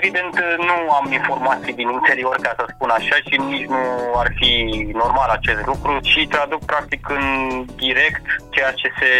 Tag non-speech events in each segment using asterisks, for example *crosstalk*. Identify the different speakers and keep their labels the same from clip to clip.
Speaker 1: Evident, nu am informații din interior, ca să spun așa, și nici nu ar fi normal acest lucru și traduc practic în direct ceea ce se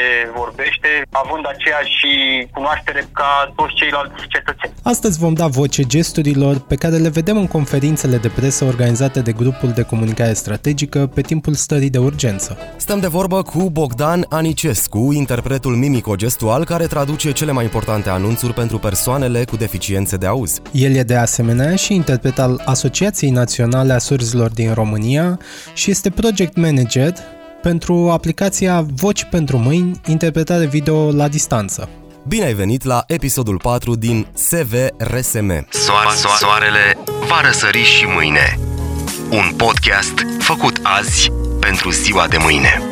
Speaker 1: vorbește, având aceeași cunoaștere ca toți ceilalți cetățeni.
Speaker 2: Astăzi vom da voce gesturilor pe care le vedem în conferințele de presă organizate de grupul de comunicare strategică pe timpul stării de urgență.
Speaker 3: Stăm de vorbă cu Bogdan Anicescu, interpretul mimico-gestual care traduce cele mai importante anunțuri pentru persoanele cu deficiențe de auz.
Speaker 2: El e de asemenea și interpret al Asociației Naționale a Surzilor din România și este project manager pentru aplicația Voci pentru Mâini, interpretare video la distanță.
Speaker 3: Bine ai venit la episodul 4 din SVRSM.
Speaker 4: Soare, soarele va răsări și mâine. Un podcast făcut azi pentru ziua de mâine.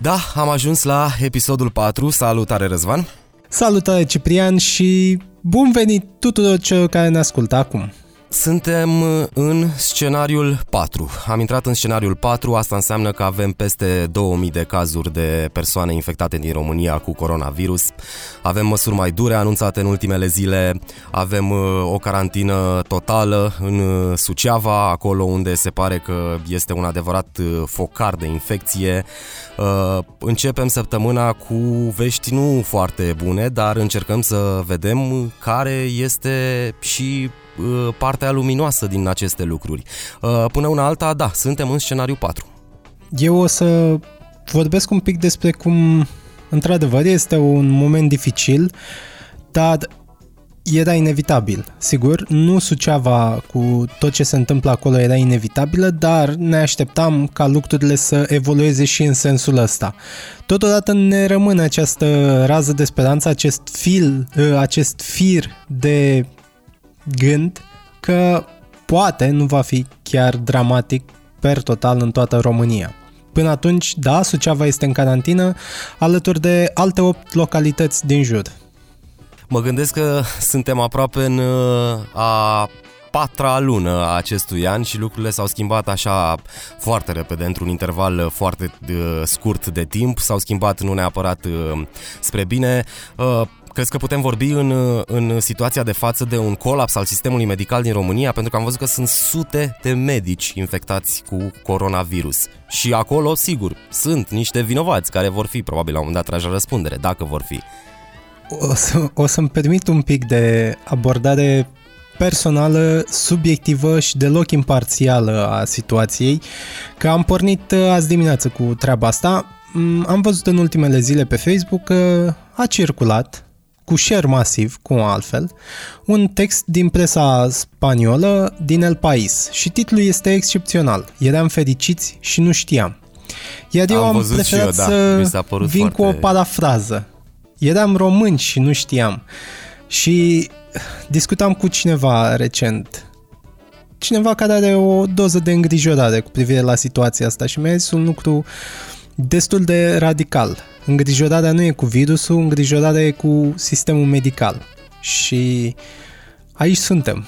Speaker 3: Da, am ajuns la episodul 4. Salutare, Răzvan!
Speaker 2: Salutare Ciprian și bun venit tuturor celor care ne ascultă acum.
Speaker 3: Suntem în scenariul 4. Am intrat în scenariul 4, asta înseamnă că avem peste 2000 de cazuri de persoane infectate din România cu coronavirus. Avem măsuri mai dure anunțate în ultimele zile, avem uh, o carantină totală în uh, Suceava, acolo unde se pare că este un adevărat uh, focar de infecție. Începem săptămâna cu vești nu foarte bune, dar încercăm să vedem care este și Uh, partea luminoasă din aceste lucruri. Uh, până una alta, da, suntem în scenariu 4.
Speaker 2: Eu o să vorbesc un pic despre cum, într-adevăr, este un moment dificil, dar era inevitabil. Sigur, nu Suceava cu tot ce se întâmplă acolo era inevitabilă, dar ne așteptam ca lucrurile să evolueze și în sensul ăsta. Totodată ne rămâne această rază de speranță, acest fil, uh, acest fir de gând că poate nu va fi chiar dramatic per total în toată România. Până atunci, da, Suceava este în carantină, alături de alte 8 localități din jur.
Speaker 3: Mă gândesc că suntem aproape în uh, a patra lună a acestui an și lucrurile s-au schimbat așa foarte repede, într-un interval foarte uh, scurt de timp, s-au schimbat nu neapărat uh, spre bine. Crezi că putem vorbi în, în situația de față de un colaps al sistemului medical din România? Pentru că am văzut că sunt sute de medici infectați cu coronavirus. Și acolo, sigur, sunt niște vinovați care vor fi probabil la un moment dat trași la răspundere, dacă vor fi.
Speaker 2: O, să, o să-mi permit un pic de abordare personală, subiectivă și deloc imparțială a situației, că am pornit azi dimineață cu treaba asta. Mm, am văzut în ultimele zile pe Facebook că a circulat cu share masiv, cum altfel, un text din presa spaniolă din El País și titlul este excepțional. Eram fericiți și nu știam. Iar eu am, am preferat eu, da. să vin foarte... cu o parafrază. Eram români și nu știam. Și discutam cu cineva recent cineva care are o doză de îngrijorare cu privire la situația asta și mi-a zis un lucru destul de radical. Îngrijorarea nu e cu virusul, îngrijorarea e cu sistemul medical. Și aici suntem.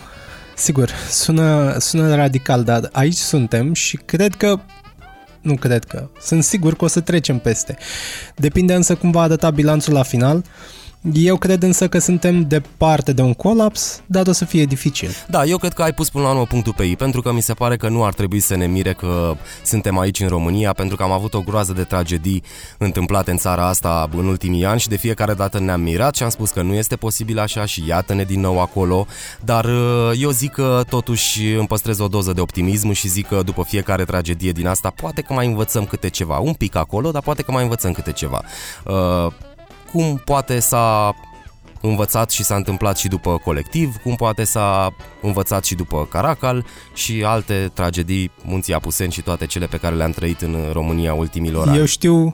Speaker 2: Sigur, sună, sună radical, dar aici suntem și cred că nu cred că. Sunt sigur că o să trecem peste. Depinde însă cum va arăta bilanțul la final. Uh, eu cred însă că suntem departe de un colaps, dar o să fie dificil.
Speaker 3: Da, eu cred că ai pus până la urmă punctul pe ei, pentru că mi se pare că nu ar trebui să ne mire că suntem aici în România, pentru că am avut o groază de tragedii întâmplate în țara asta în ultimii ani și de fiecare dată ne-am mirat și am spus că nu este posibil așa și iată-ne din nou acolo, dar uh, eu zic că totuși îmi păstrez o doză de optimism și zic că după fiecare tragedie din asta poate că mai învățăm câte ceva, un pic acolo, dar poate că mai învățăm câte ceva. Uh, cum poate s-a învățat și s-a întâmplat și după colectiv, cum poate s-a învățat și după Caracal și alte tragedii, Munții Apuseni și toate cele pe care le-am trăit în România ultimilor ani.
Speaker 2: Eu știu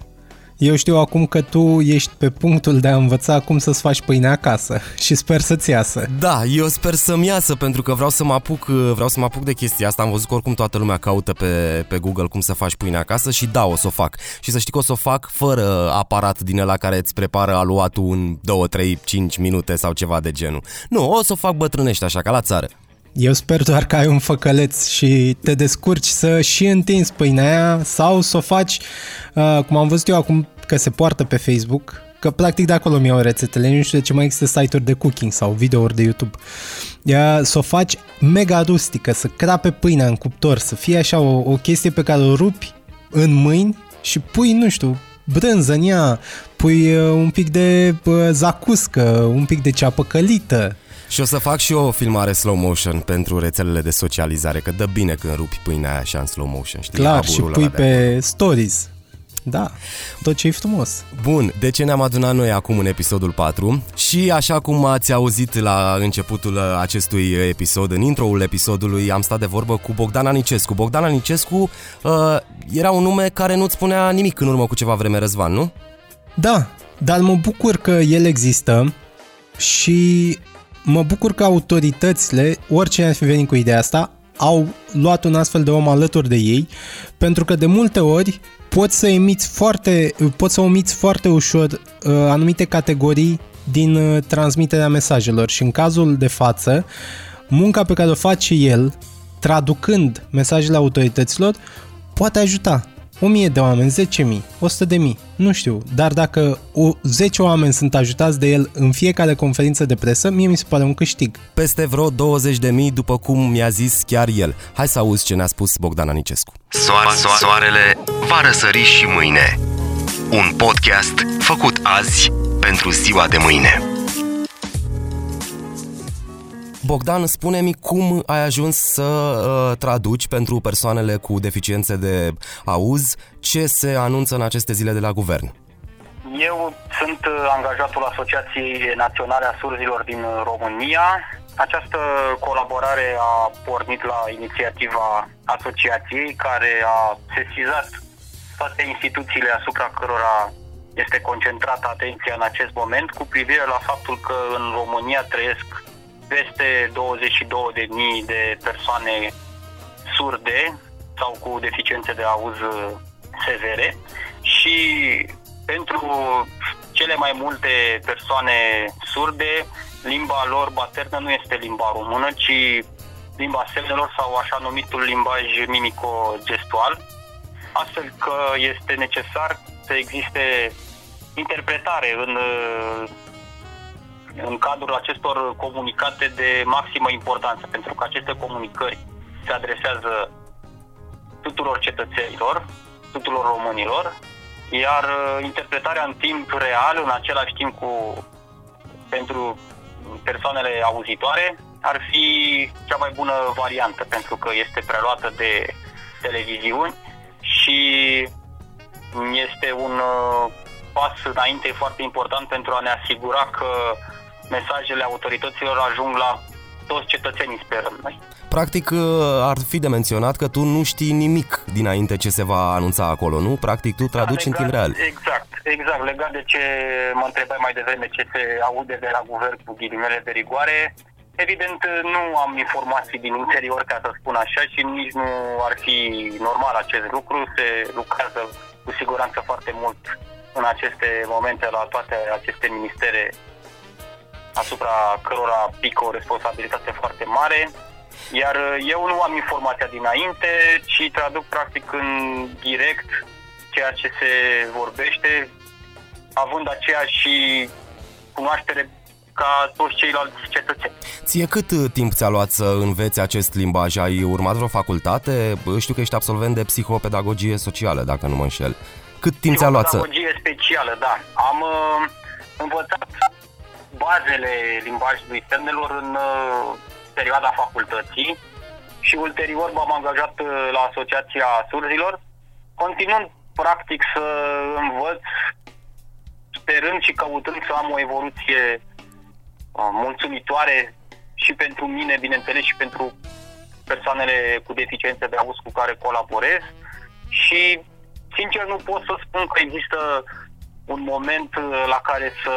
Speaker 2: eu știu acum că tu ești pe punctul de a învăța cum să-ți faci pâine acasă *laughs* și sper să-ți iasă.
Speaker 3: Da, eu sper să-mi iasă pentru că vreau să mă apuc, vreau să mă apuc de chestia asta. Am văzut că oricum toată lumea caută pe, pe Google cum să faci pâine acasă și da, o să o fac. Și să știi că o să o fac fără aparat din ăla care îți prepară aluatul în 2, 3, 5 minute sau ceva de genul. Nu, o să o fac bătrânești așa, ca la țară.
Speaker 2: Eu sper doar că ai un făcăleț și te descurci să și întinzi pâinea aia sau să o faci, uh, cum am văzut eu acum că se poartă pe Facebook, că practic de acolo mi-au rețetele, nu știu de ce mai există site-uri de cooking sau videouri de YouTube. Ia, să o faci mega rustică, să crape pâinea în cuptor, să fie așa o, o chestie pe care o rupi în mâini și pui, nu știu, brânză în ea, pui uh, un pic de uh, zacuscă, un pic de ceapă călită.
Speaker 3: Și o să fac și eu o filmare slow motion pentru rețelele de socializare, că dă bine când rupi pâinea aia așa în slow motion, știi?
Speaker 2: Clar, și
Speaker 3: Aburul
Speaker 2: pui
Speaker 3: ăla de
Speaker 2: pe stories. Da, tot ce e frumos.
Speaker 3: Bun, de ce ne-am adunat noi acum în episodul 4 și așa cum ați auzit la începutul acestui episod, în introul episodului, am stat de vorbă cu Bogdan Anicescu. Bogdan Anicescu uh, era un nume care nu-ți spunea nimic în urmă cu ceva vreme, Răzvan, nu?
Speaker 2: Da, dar mă bucur că el există și mă bucur că autoritățile, oricine ar fi venit cu ideea asta, au luat un astfel de om alături de ei, pentru că de multe ori poți să emiți foarte, poți să omiți foarte ușor uh, anumite categorii din uh, transmiterea mesajelor. Și în cazul de față, munca pe care o face el, traducând mesajele autorităților, poate ajuta 1000 de oameni, 10.000, 100.000, nu știu, dar dacă o 10 oameni sunt ajutați de el în fiecare conferință de presă, mie mi se pare un câștig.
Speaker 3: Peste vreo 20.000 după cum mi-a zis chiar el. Hai să auzi ce ne-a spus Bogdan Anicescu.
Speaker 4: Soare, soarele va răsări și mâine. Un podcast făcut azi pentru ziua de mâine.
Speaker 3: Bogdan, spune-mi cum ai ajuns să uh, traduci pentru persoanele cu deficiențe de auz ce se anunță în aceste zile de la guvern.
Speaker 1: Eu sunt uh, angajatul Asociației Naționale a Surzilor din România. Această colaborare a pornit la inițiativa asociației care a sesizat toate instituțiile asupra cărora este concentrată atenția în acest moment cu privire la faptul că în România trăiesc peste 22.000 de persoane surde sau cu deficiențe de auz severe. Și pentru cele mai multe persoane surde, limba lor maternă nu este limba română, ci limba semnelor sau așa numitul limbaj mimico-gestual, astfel că este necesar să existe interpretare în în cadrul acestor comunicate de maximă importanță, pentru că aceste comunicări se adresează tuturor cetățenilor, tuturor românilor, iar uh, interpretarea în timp real, în același timp cu pentru persoanele auzitoare, ar fi cea mai bună variantă, pentru că este preluată de televiziuni și este un uh, pas înainte foarte important pentru a ne asigura că mesajele autorităților ajung la toți cetățenii, sperăm noi.
Speaker 3: Practic uh, ar fi de menționat că tu nu știi nimic dinainte ce se va anunța acolo, nu? Practic tu traduci
Speaker 1: da,
Speaker 3: legat, în timp real.
Speaker 1: Exact, exact. Legat de ce mă întrebai mai devreme ce se aude de la guvern cu ghilimele de rigoare, Evident, nu am informații din interior, ca să spun așa, și nici nu ar fi normal acest lucru. Se lucrează cu siguranță foarte mult în aceste momente la toate aceste ministere asupra cărora pică o responsabilitate foarte mare, iar eu nu am informația dinainte, ci traduc practic în direct ceea ce se vorbește, având aceeași cunoaștere ca toți ceilalți cetățeni.
Speaker 3: Ție cât uh, timp ți-a luat să înveți acest limbaj? Ai urmat vreo facultate? Știu că ești absolvent de psihopedagogie socială, dacă nu mă înșel. Cât timp ți-a luat să...
Speaker 1: Psihopedagogie specială, da. Am uh, învățat bazele limbajului semnelor în uh, perioada facultății și ulterior m-am angajat uh, la Asociația Surzilor, continuând practic să învăț, sperând și căutând să am o evoluție uh, mulțumitoare și pentru mine, bineînțeles, și pentru persoanele cu deficiențe de auz cu care colaborez. Și, sincer, nu pot să spun că există un moment la care să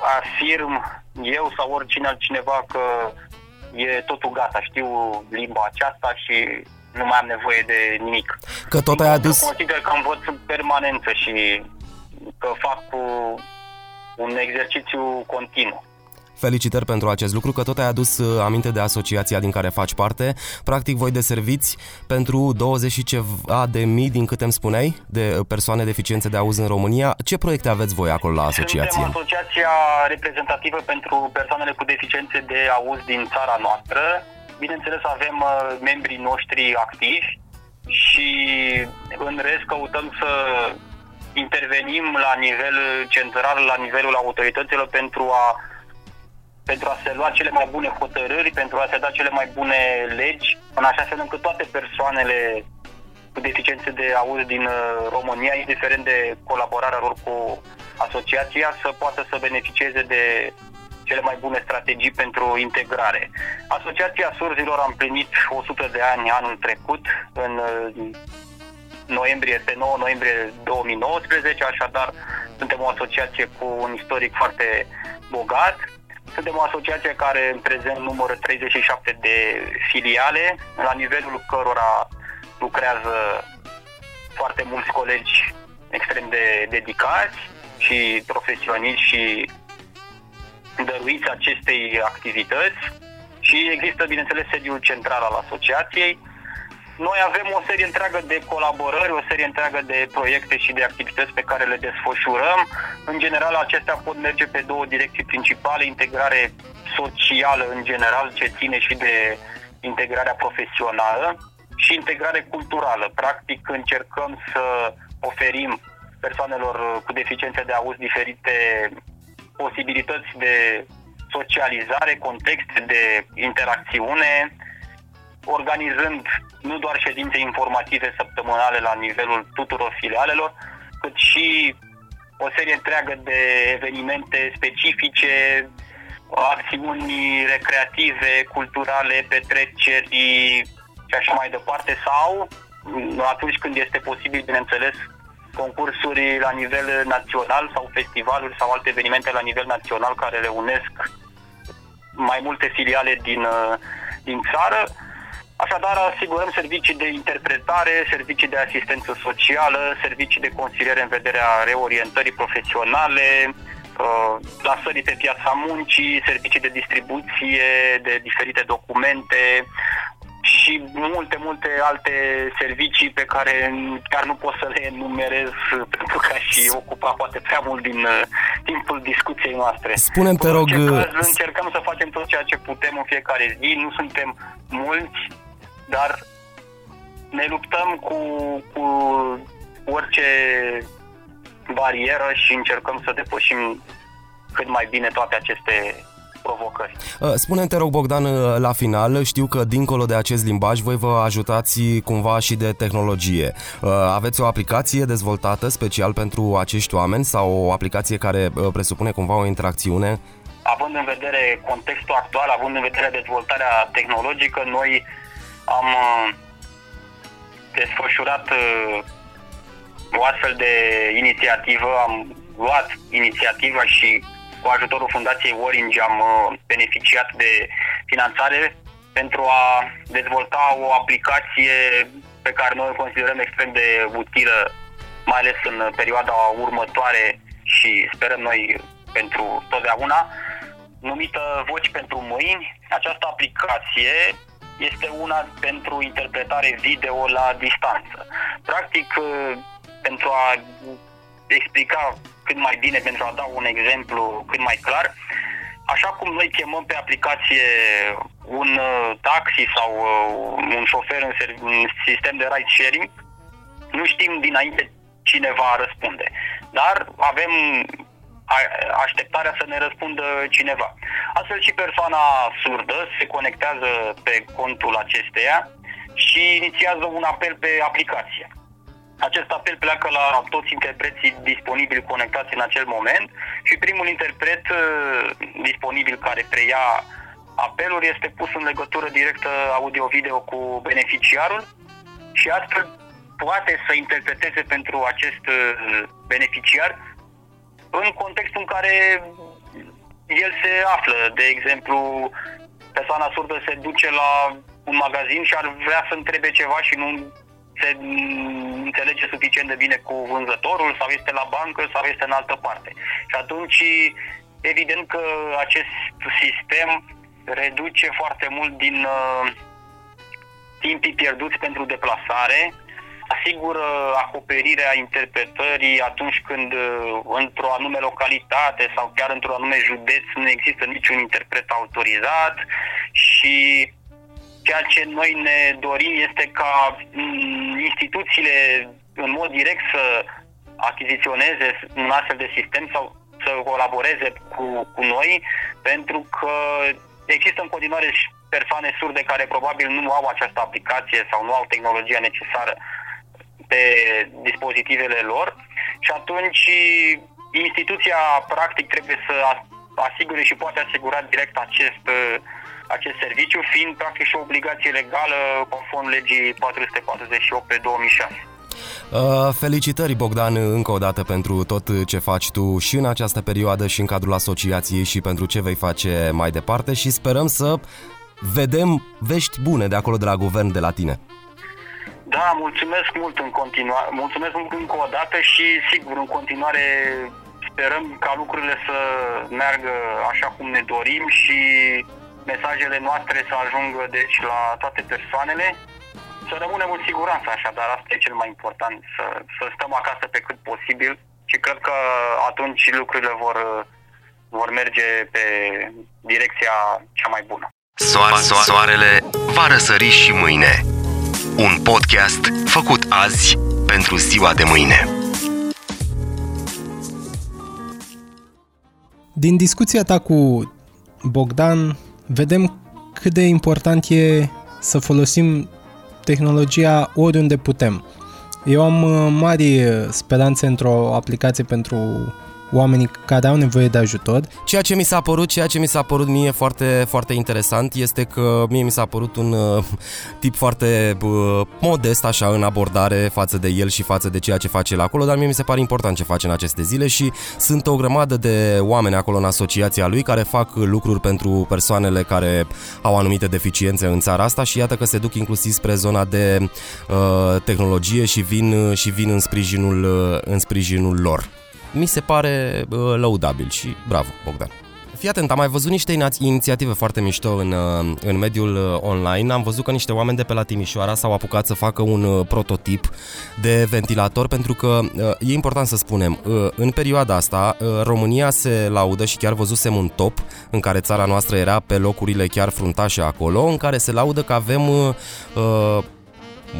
Speaker 1: afirm eu sau oricine altcineva că e totul gata, știu limba aceasta și nu mai am nevoie de nimic.
Speaker 3: Că tot ai adus...
Speaker 1: Consider că învăț în permanență și că fac cu un exercițiu continuu.
Speaker 3: Felicitări pentru acest lucru, că tot ai adus uh, aminte de asociația din care faci parte. Practic, voi deserviți pentru 20 și ceva de mii, din câte îmi spuneai, de persoane deficiențe de auz în România. Ce proiecte aveți voi acolo la asociație?
Speaker 1: Suntem asociația reprezentativă pentru persoanele cu deficiențe de auz din țara noastră. Bineînțeles, avem uh, membrii noștri activi și în rest căutăm să intervenim la nivel central, la nivelul autorităților pentru a pentru a se lua cele mai bune hotărâri, pentru a se da cele mai bune legi, în așa fel încât toate persoanele cu deficiențe de auz din uh, România, indiferent de colaborarea lor cu asociația, să poată să beneficieze de cele mai bune strategii pentru integrare. Asociația Surzilor a împlinit 100 de ani anul trecut, în uh, noiembrie, pe 9 noiembrie 2019, așadar suntem o asociație cu un istoric foarte bogat. Suntem o asociație care în prezent numără 37 de filiale, la nivelul cărora lucrează foarte mulți colegi extrem de dedicați și profesioniști și dăruiți acestei activități. Și există, bineînțeles, sediul central al asociației, noi avem o serie întreagă de colaborări, o serie întreagă de proiecte și de activități pe care le desfășurăm. În general, acestea pot merge pe două direcții principale, integrare socială în general, ce ține și de integrarea profesională și integrare culturală. Practic, încercăm să oferim persoanelor cu deficiențe de auz diferite posibilități de socializare, contexte de interacțiune, organizând nu doar ședințe informative săptămânale la nivelul tuturor filialelor, cât și o serie întreagă de evenimente specifice, acțiuni recreative, culturale, petreceri și așa mai departe, sau atunci când este posibil, bineînțeles, concursuri la nivel național sau festivaluri sau alte evenimente la nivel național care reunesc mai multe filiale din, din țară Așadar, asigurăm servicii de interpretare, servicii de asistență socială, servicii de consiliere în vederea reorientării profesionale, uh, plasării pe piața muncii, servicii de distribuție de diferite documente și multe, multe alte servicii pe care chiar nu pot să le enumerez *laughs* pentru că și ocupa poate prea mult din uh, timpul discuției noastre.
Speaker 3: Spune-mi, te rog...
Speaker 1: Caz, încercăm să facem tot ceea ce putem în fiecare zi, nu suntem mulți, dar ne luptăm cu, cu orice barieră și încercăm să depășim cât mai bine toate aceste provocări.
Speaker 3: Uh, spune te rog, Bogdan, uh, la final, știu că dincolo de acest limbaj voi vă ajutați cumva și de tehnologie. Uh, aveți o aplicație dezvoltată special pentru acești oameni sau o aplicație care presupune cumva o interacțiune?
Speaker 1: Având în vedere contextul actual, având în vedere dezvoltarea tehnologică, noi am uh, desfășurat uh, o astfel de inițiativă, am luat inițiativa și cu ajutorul Fundației Orange am uh, beneficiat de finanțare pentru a dezvolta o aplicație pe care noi o considerăm extrem de utilă, mai ales în perioada următoare și sperăm noi pentru totdeauna, numită Voci pentru Mâini. Această aplicație este una pentru interpretare video la distanță. Practic, uh, pentru a explica cât mai bine, pentru a da un exemplu cât mai clar, așa cum noi chemăm pe aplicație un uh, taxi sau uh, un șofer în, sistem de ride sharing, nu știm dinainte cine va răspunde. Dar avem așteptarea să ne răspundă cineva. Astfel și persoana surdă se conectează pe contul acesteia și inițiază un apel pe aplicație. Acest apel pleacă la toți interpreții disponibili conectați în acel moment și primul interpret uh, disponibil care preia apelul este pus în legătură directă audio-video cu beneficiarul și astfel poate să interpreteze pentru acest uh, beneficiar în contextul în care el se află. De exemplu, persoana surdă se duce la un magazin și ar vrea să întrebe ceva și nu se înțelege suficient de bine cu vânzătorul sau este la bancă sau este în altă parte. Și atunci evident că acest sistem reduce foarte mult din uh, timpii pierduți pentru deplasare, asigură acoperirea interpretării atunci când uh, într-o anume localitate sau chiar într-un anume județ nu există niciun interpret autorizat și ceea ce noi ne dorim este ca mm, instituțiile în mod direct să achiziționeze un astfel de sistem sau să colaboreze cu, cu noi pentru că există în continuare persoane surde care probabil nu au această aplicație sau nu au tehnologia necesară pe dispozitivele lor și atunci instituția practic trebuie să asigure și poate asigura direct acest, acest serviciu, fiind practic și o obligație legală conform legii 448 pe 2006.
Speaker 3: Uh, felicitări Bogdan încă o dată pentru tot ce faci tu și în această perioadă și în cadrul asociației și pentru ce vei face mai departe și sperăm să vedem vești bune de acolo de la guvern de la tine.
Speaker 1: Da, mulțumesc mult în continuare, mulțumesc mult încă o dată și sigur în continuare sperăm ca lucrurile să meargă așa cum ne dorim și mesajele noastre să ajungă deci la toate persoanele. Să rămânem în siguranță așadar, asta e cel mai important, să, să stăm acasă pe cât posibil și cred că atunci lucrurile vor, vor merge pe direcția cea mai bună.
Speaker 4: Soare, soarele va răsări și mâine. Un podcast făcut azi pentru ziua de mâine.
Speaker 2: Din discuția ta cu Bogdan, vedem cât de important e să folosim tehnologia oriunde putem. Eu am uh, mari speranțe într-o aplicație pentru oamenii care au nevoie de ajutor.
Speaker 3: Ceea ce mi s-a părut, ceea ce mi s-a părut mie foarte, foarte interesant este că mie mi s-a părut un uh, tip foarte uh, modest așa în abordare față de el și față de ceea ce face el acolo, dar mie mi se pare important ce face în aceste zile și sunt o grămadă de oameni acolo în asociația lui care fac lucruri pentru persoanele care au anumite deficiențe în țara asta și iată că se duc inclusiv spre zona de uh, tehnologie și vin, și vin în sprijinul, uh, în sprijinul lor mi se pare uh, lăudabil și bravo, Bogdan. Fii atent, am mai văzut niște inițiative foarte mișto în, uh, în mediul uh, online. Am văzut că niște oameni de pe la Timișoara s-au apucat să facă un uh, prototip de ventilator pentru că e important să spunem, în perioada asta România se laudă și chiar văzusem un top în care țara noastră era pe locurile chiar fruntașe acolo, în care se laudă că avem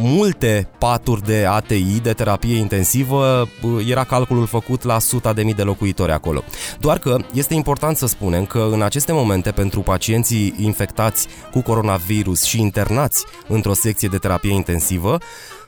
Speaker 3: multe paturi de ATI, de terapie intensivă, era calculul făcut la suta de mii de locuitori acolo. Doar că este important să spunem că în aceste momente pentru pacienții infectați cu coronavirus și internați într-o secție de terapie intensivă,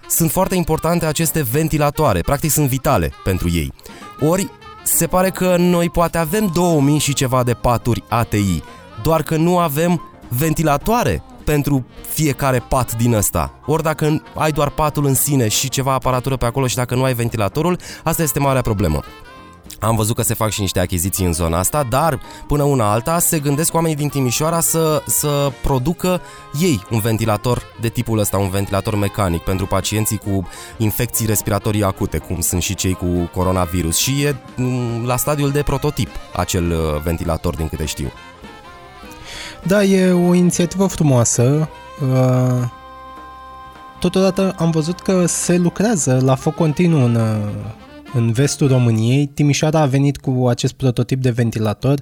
Speaker 3: sunt foarte importante aceste ventilatoare, practic sunt vitale pentru ei. Ori se pare că noi poate avem 2000 și ceva de paturi ATI, doar că nu avem ventilatoare pentru fiecare pat din ăsta. Ori dacă ai doar patul în sine și ceva aparatură pe acolo și dacă nu ai ventilatorul, asta este marea problemă. Am văzut că se fac și niște achiziții în zona asta, dar până una alta se gândesc oamenii din Timișoara să, să producă ei un ventilator de tipul ăsta, un ventilator mecanic pentru pacienții cu infecții respiratorii acute, cum sunt și cei cu coronavirus și e mm, la stadiul de prototip acel uh, ventilator din câte știu.
Speaker 2: Da, e o inițiativă frumoasă. Uh, totodată am văzut că se lucrează la foc continuu în, uh, în vestul României. Timișoara a venit cu acest prototip de ventilator.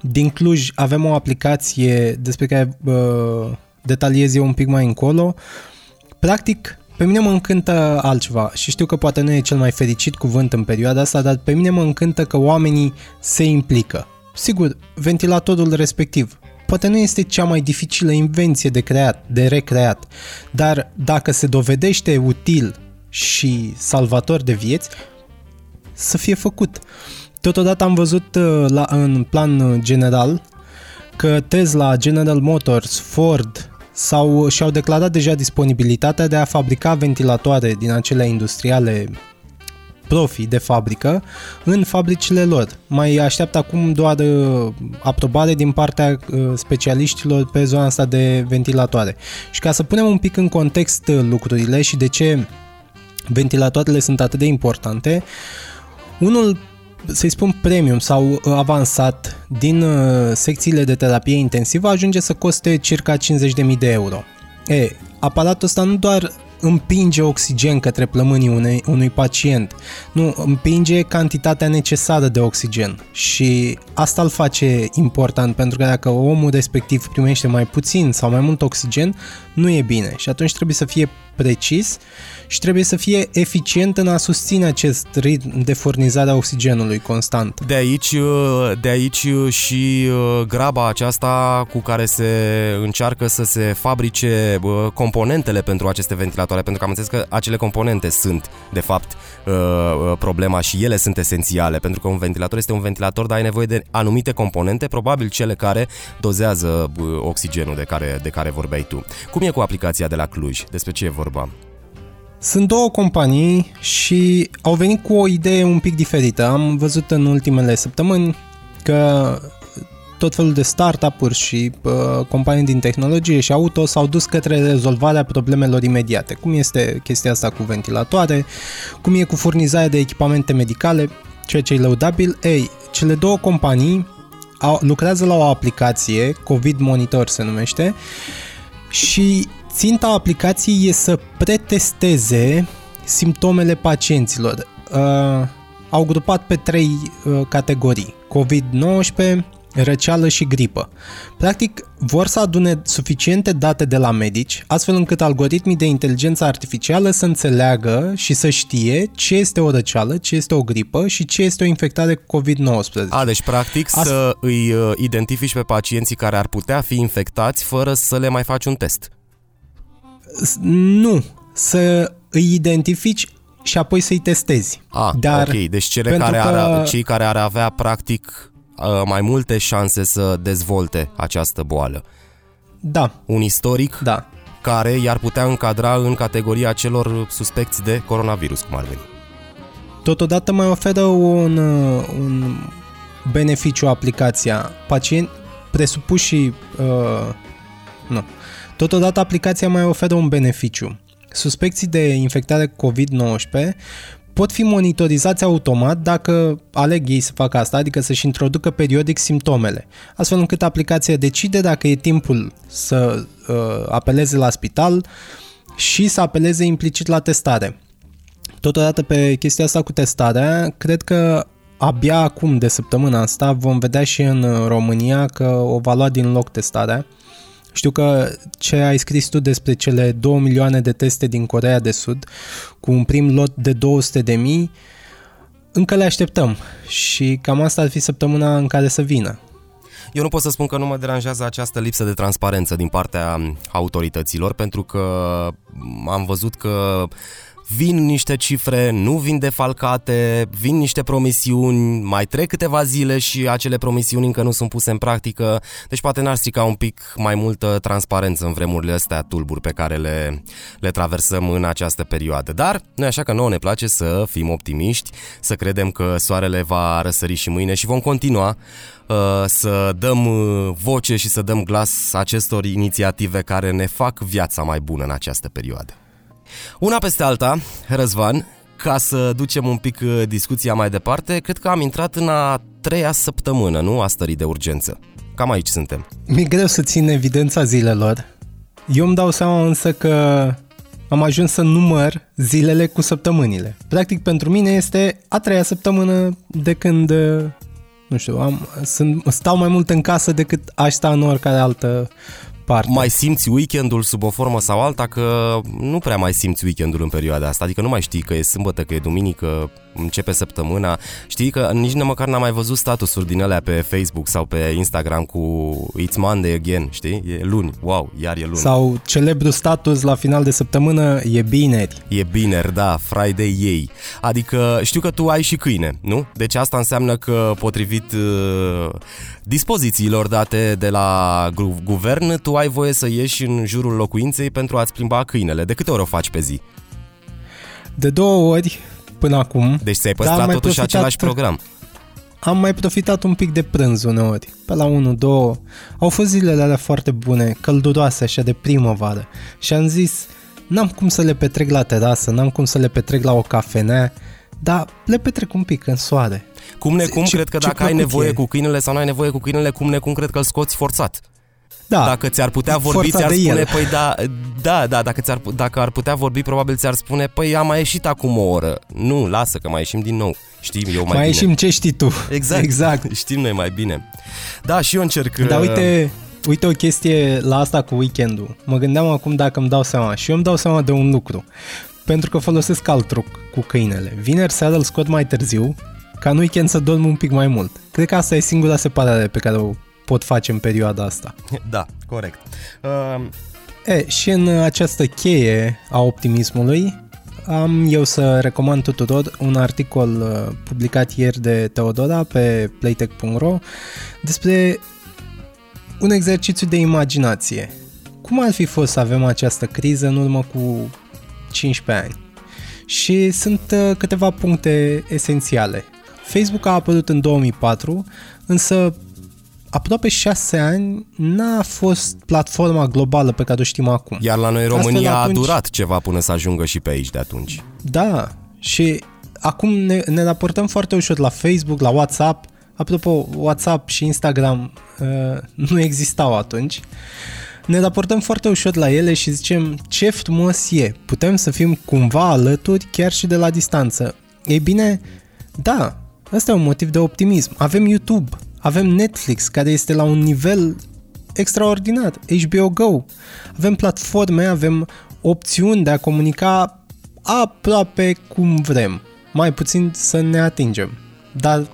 Speaker 2: Din Cluj avem o aplicație despre care uh, detaliez eu un pic mai încolo. Practic, pe mine mă încântă altceva și știu că poate nu e cel mai fericit cuvânt în perioada asta, dar pe mine mă încântă că oamenii se implică. Sigur, ventilatorul respectiv poate nu este cea mai dificilă invenție de creat, de recreat, dar dacă se dovedește util și salvator de vieți, să fie făcut. Totodată am văzut uh, la, în plan general că Tesla, General Motors, Ford sau și-au declarat deja disponibilitatea de a fabrica ventilatoare din acelea industriale profi de fabrică în fabricile lor. Mai așteaptă acum doar uh, aprobare din partea uh, specialiștilor pe zona asta de ventilatoare. Și ca să punem un pic în context uh, lucrurile și de ce ventilatoarele sunt atât de importante, unul să-i spun premium sau uh, avansat din uh, secțiile de terapie intensivă ajunge să coste circa 50.000 de euro. E, aparatul ăsta nu doar împinge oxigen către plămânii unei, unui pacient, nu, împinge cantitatea necesară de oxigen. Și asta îl face important pentru că dacă omul respectiv primește mai puțin sau mai mult oxigen, nu e bine și atunci trebuie să fie precis și trebuie să fie eficient în a susține acest ritm de furnizare a oxigenului constant.
Speaker 3: De aici, uh, de aici uh, și uh, graba aceasta cu care se încearcă să se fabrice componentele pentru aceste ventilatoare, pentru că am înțeles că acele componente sunt, de fapt, problema și ele sunt esențiale, pentru că un ventilator este un ventilator, dar ai nevoie de anumite componente, probabil cele care dozează oxigenul de care, de care vorbeai tu. Cum e cu aplicația de la Cluj? Despre ce e vorba?
Speaker 2: Sunt două companii și au venit cu o idee un pic diferită. Am văzut în ultimele săptămâni că tot felul de startup-uri și uh, companii din tehnologie și auto s-au dus către rezolvarea problemelor imediate. Cum este chestia asta cu ventilatoare, cum e cu furnizarea de echipamente medicale, ceea ce e lăudabil. Ei, cele două companii au, lucrează la o aplicație, COVID Monitor se numește, și Ținta aplicației e să pretesteze simptomele pacienților. Uh, au grupat pe trei uh, categorii. COVID-19, răceală și gripă. Practic, vor să adune suficiente date de la medici, astfel încât algoritmii de inteligență artificială să înțeleagă și să știe ce este o răceală, ce este o gripă și ce este o infectare cu COVID-19.
Speaker 3: A, deci practic Ast- să îi uh, identifici pe pacienții care ar putea fi infectați fără să le mai faci un test.
Speaker 2: Nu, să îi identifici și apoi să-i testezi.
Speaker 3: Ah, Dar ok, deci cele care că... ar, cei care ar avea practic uh, mai multe șanse să dezvolte această boală.
Speaker 2: Da.
Speaker 3: Un istoric
Speaker 2: da.
Speaker 3: care i-ar putea încadra în categoria celor suspecți de coronavirus, cum ar veni.
Speaker 2: Totodată mai oferă un, uh, un beneficiu aplicația. Pacient presupuși uh, nu, Totodată, aplicația mai oferă un beneficiu. Suspecții de infectare COVID-19 pot fi monitorizați automat dacă aleg ei să facă asta, adică să-și introducă periodic simptomele, astfel încât aplicația decide dacă e timpul să uh, apeleze la spital și să apeleze implicit la testare. Totodată pe chestia asta cu testarea, cred că abia acum de săptămâna asta vom vedea și în România că o va lua din loc testarea știu că ce ai scris tu despre cele 2 milioane de teste din Corea de Sud, cu un prim lot de 200 de mii, încă le așteptăm și cam asta ar fi săptămâna în care să vină.
Speaker 3: Eu nu pot să spun că nu mă deranjează această lipsă de transparență din partea autorităților, pentru că am văzut că vin niște cifre, nu vin defalcate, vin niște promisiuni, mai trec câteva zile și acele promisiuni încă nu sunt puse în practică, deci poate n-ar strica un pic mai multă transparență în vremurile astea tulburi pe care le, le traversăm în această perioadă. Dar nu așa că nouă ne place să fim optimiști, să credem că soarele va răsări și mâine și vom continua uh, să dăm uh, voce și să dăm glas acestor inițiative care ne fac viața mai bună în această perioadă. Una peste alta, Răzvan, ca să ducem un pic uh, discuția mai departe, cred că am intrat în a treia săptămână, nu, a stării de urgență. Cam aici suntem.
Speaker 2: Mi-e greu să țin evidența zilelor. Eu îmi dau seama însă că am ajuns să număr zilele cu săptămânile. Practic pentru mine este a treia săptămână de când, uh, nu știu, am, sunt, stau mai mult în casă decât aș sta în oricare altă parte.
Speaker 3: Mai simți weekendul sub o formă sau alta că nu prea mai simți weekendul în perioada asta, adică nu mai știi că e sâmbătă, că e duminică, începe săptămâna. Știi că nici nu măcar n-am mai văzut statusuri din alea pe Facebook sau pe Instagram cu It's Monday again, știi? E luni, wow, iar e luni.
Speaker 2: Sau celebru status la final de săptămână e bineri.
Speaker 3: E bineri, da, Friday ei. Adică știu că tu ai și câine, nu? Deci asta înseamnă că potrivit uh, dispozițiilor date de la guvern, tu ai voie să ieși în jurul locuinței pentru a-ți plimba câinele. De câte ori o faci pe zi?
Speaker 2: De două ori până acum.
Speaker 3: Deci ți-ai păstrat totuși profitat, același program.
Speaker 2: Am mai profitat un pic de prânz uneori, pe la 1-2. Au fost zilele alea foarte bune, călduroase așa de primăvară. Și am zis, n-am cum să le petrec la terasă, n-am cum să le petrec la o cafenea, dar le petrec un pic în soare.
Speaker 3: Cum necum,
Speaker 2: Ce-
Speaker 3: cred că
Speaker 2: ce
Speaker 3: dacă ai
Speaker 2: plăcut
Speaker 3: nevoie
Speaker 2: e.
Speaker 3: cu câinele sau nu ai nevoie cu câinele, cum necum, cred că îl scoți forțat.
Speaker 2: Da,
Speaker 3: Dacă ți-ar putea vorbi,
Speaker 2: forțat
Speaker 3: ți-ar
Speaker 2: de
Speaker 3: spune,
Speaker 2: el.
Speaker 3: păi da, da, da, dacă, ți-ar, dacă ar putea vorbi, probabil ți-ar spune, păi am mai ieșit acum o oră. Nu, lasă că mai ieșim din nou. Știi, eu mai,
Speaker 2: mai
Speaker 3: bine.
Speaker 2: ieșim ce știi tu.
Speaker 3: Exact.
Speaker 2: exact. *laughs*
Speaker 3: Știm noi mai bine. Da, și eu încerc...
Speaker 2: Dar
Speaker 3: uh,
Speaker 2: uite, uite o chestie la asta cu weekendul. Mă gândeam acum dacă îmi dau seama și eu îmi dau seama de un lucru. Pentru că folosesc alt truc cu câinele. Vineri seara îl scot mai târziu, ca în weekend să dorm un pic mai mult. Cred că asta e singura separare pe care o pot face în perioada asta. *laughs*
Speaker 3: Da, corect. Uh,
Speaker 2: E, și în această cheie a optimismului am eu să recomand tuturor un articol uh, publicat ieri de Teodora pe playtech.ro despre un exercițiu de imaginație. Cum ar fi fost să avem această criză în urmă cu 15 ani? Și sunt uh, câteva puncte esențiale. Facebook a apărut în 2004, însă aproape 6 ani n-a fost platforma globală pe care o știm acum.
Speaker 3: iar la noi
Speaker 2: Astfel,
Speaker 3: România
Speaker 2: atunci-
Speaker 3: a durat ceva până să ajungă și pe aici de atunci.
Speaker 2: Da, și acum ne, ne raportăm foarte ușor la Facebook, la WhatsApp. Apropo, WhatsApp și Instagram uh, nu existau atunci. Ne raportăm foarte ușor la ele și zicem ce frumos e. Putem să fim cumva alături chiar și de la distanță. Ei bine, da, ăsta e un motiv de optimism. Avem YouTube, avem Netflix, care este la un nivel extraordinar, HBO Go. Avem platforme, avem opțiuni de a comunica aproape cum vrem. Mai puțin să ne atingem. Dar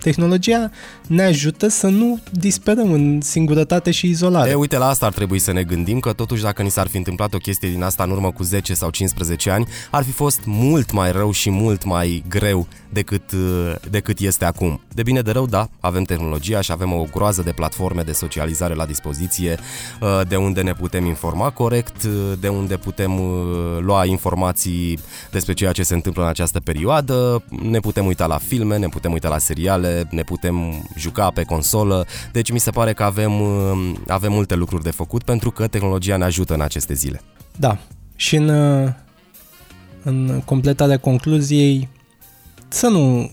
Speaker 2: tehnologia ne ajută să nu disperăm în singurătate și izolare.
Speaker 3: E, uite, la asta ar trebui să ne gândim, că totuși dacă ni s-ar fi întâmplat o chestie din asta în urmă cu 10 sau 15 ani, ar fi fost mult mai rău și mult mai greu decât, uh, decât este acum. De bine de rău, da, avem tehnologia și avem o groază de platforme de socializare la dispoziție, uh, de unde ne putem informa corect, uh, de unde putem uh, lua informații despre ceea ce se întâmplă în această perioadă, ne putem uita la filme, ne putem uita la seriale, ne putem juca pe consolă, deci mi se pare că avem, uh, avem multe lucruri de făcut pentru că tehnologia ne ajută în aceste zile.
Speaker 2: Da. Și în, uh, în completarea concluziei, să nu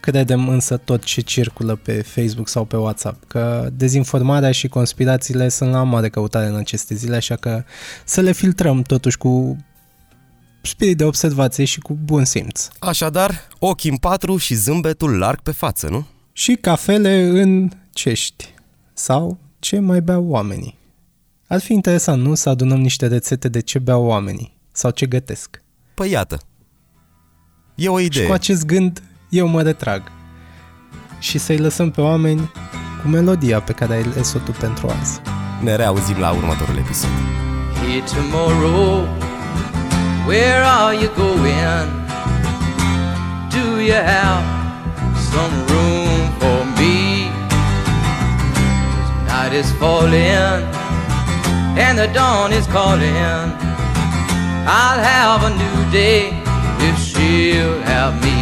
Speaker 2: credem însă tot ce circulă pe Facebook sau pe WhatsApp, că dezinformarea și conspirațiile sunt la mare căutare în aceste zile, așa că să le filtrăm totuși cu spirit de observație și cu bun simț.
Speaker 3: Așadar, ochii în patru și zâmbetul larg pe față, nu?
Speaker 2: Și cafele în cești. Sau ce mai beau oamenii. Ar fi interesant, nu? Să adunăm niște rețete de ce beau oamenii. Sau ce gătesc.
Speaker 3: Păi iată. E o
Speaker 2: Și
Speaker 3: idee.
Speaker 2: cu acest gând eu mă retrag. Și să-i lăsăm pe oameni cu melodia pe care ai ales-o tu pentru azi.
Speaker 3: Ne reauzim la următorul episod.
Speaker 5: Hey, tomorrow, where are you going? Do you have some room Night is falling and the dawn is calling. I'll have a new day if she'll have me.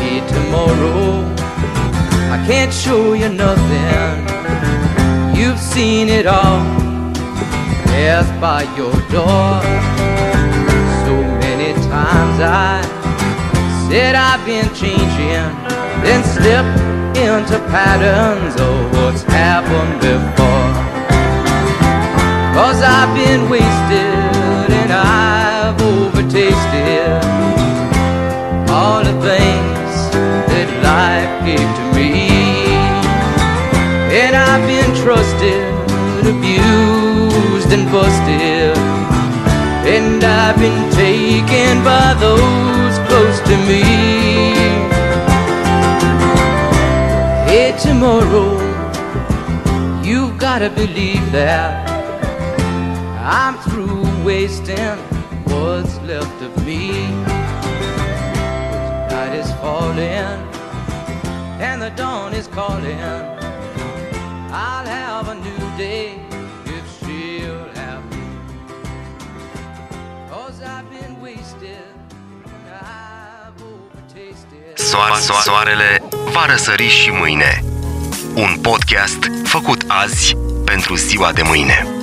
Speaker 5: Hey, tomorrow, I can't show you nothing. You've seen it all pass by your door. So many times I said I've been changing, then slipped into patterns of what's happened before. Cause I've been wasted and I've overtasted all the things that life gave to me. And I've been trusted, abused, and busted. And I've been taken by those close to me. Tomorrow, you've gotta believe that I'm through wasting what's left of me. Night is falling and the dawn is calling. I'll have a new day if she'll have me. Cause I've been wasted, I've overtasted.
Speaker 4: Soare, soare, soarele va răsări și mâine. Un podcast făcut azi pentru ziua de mâine.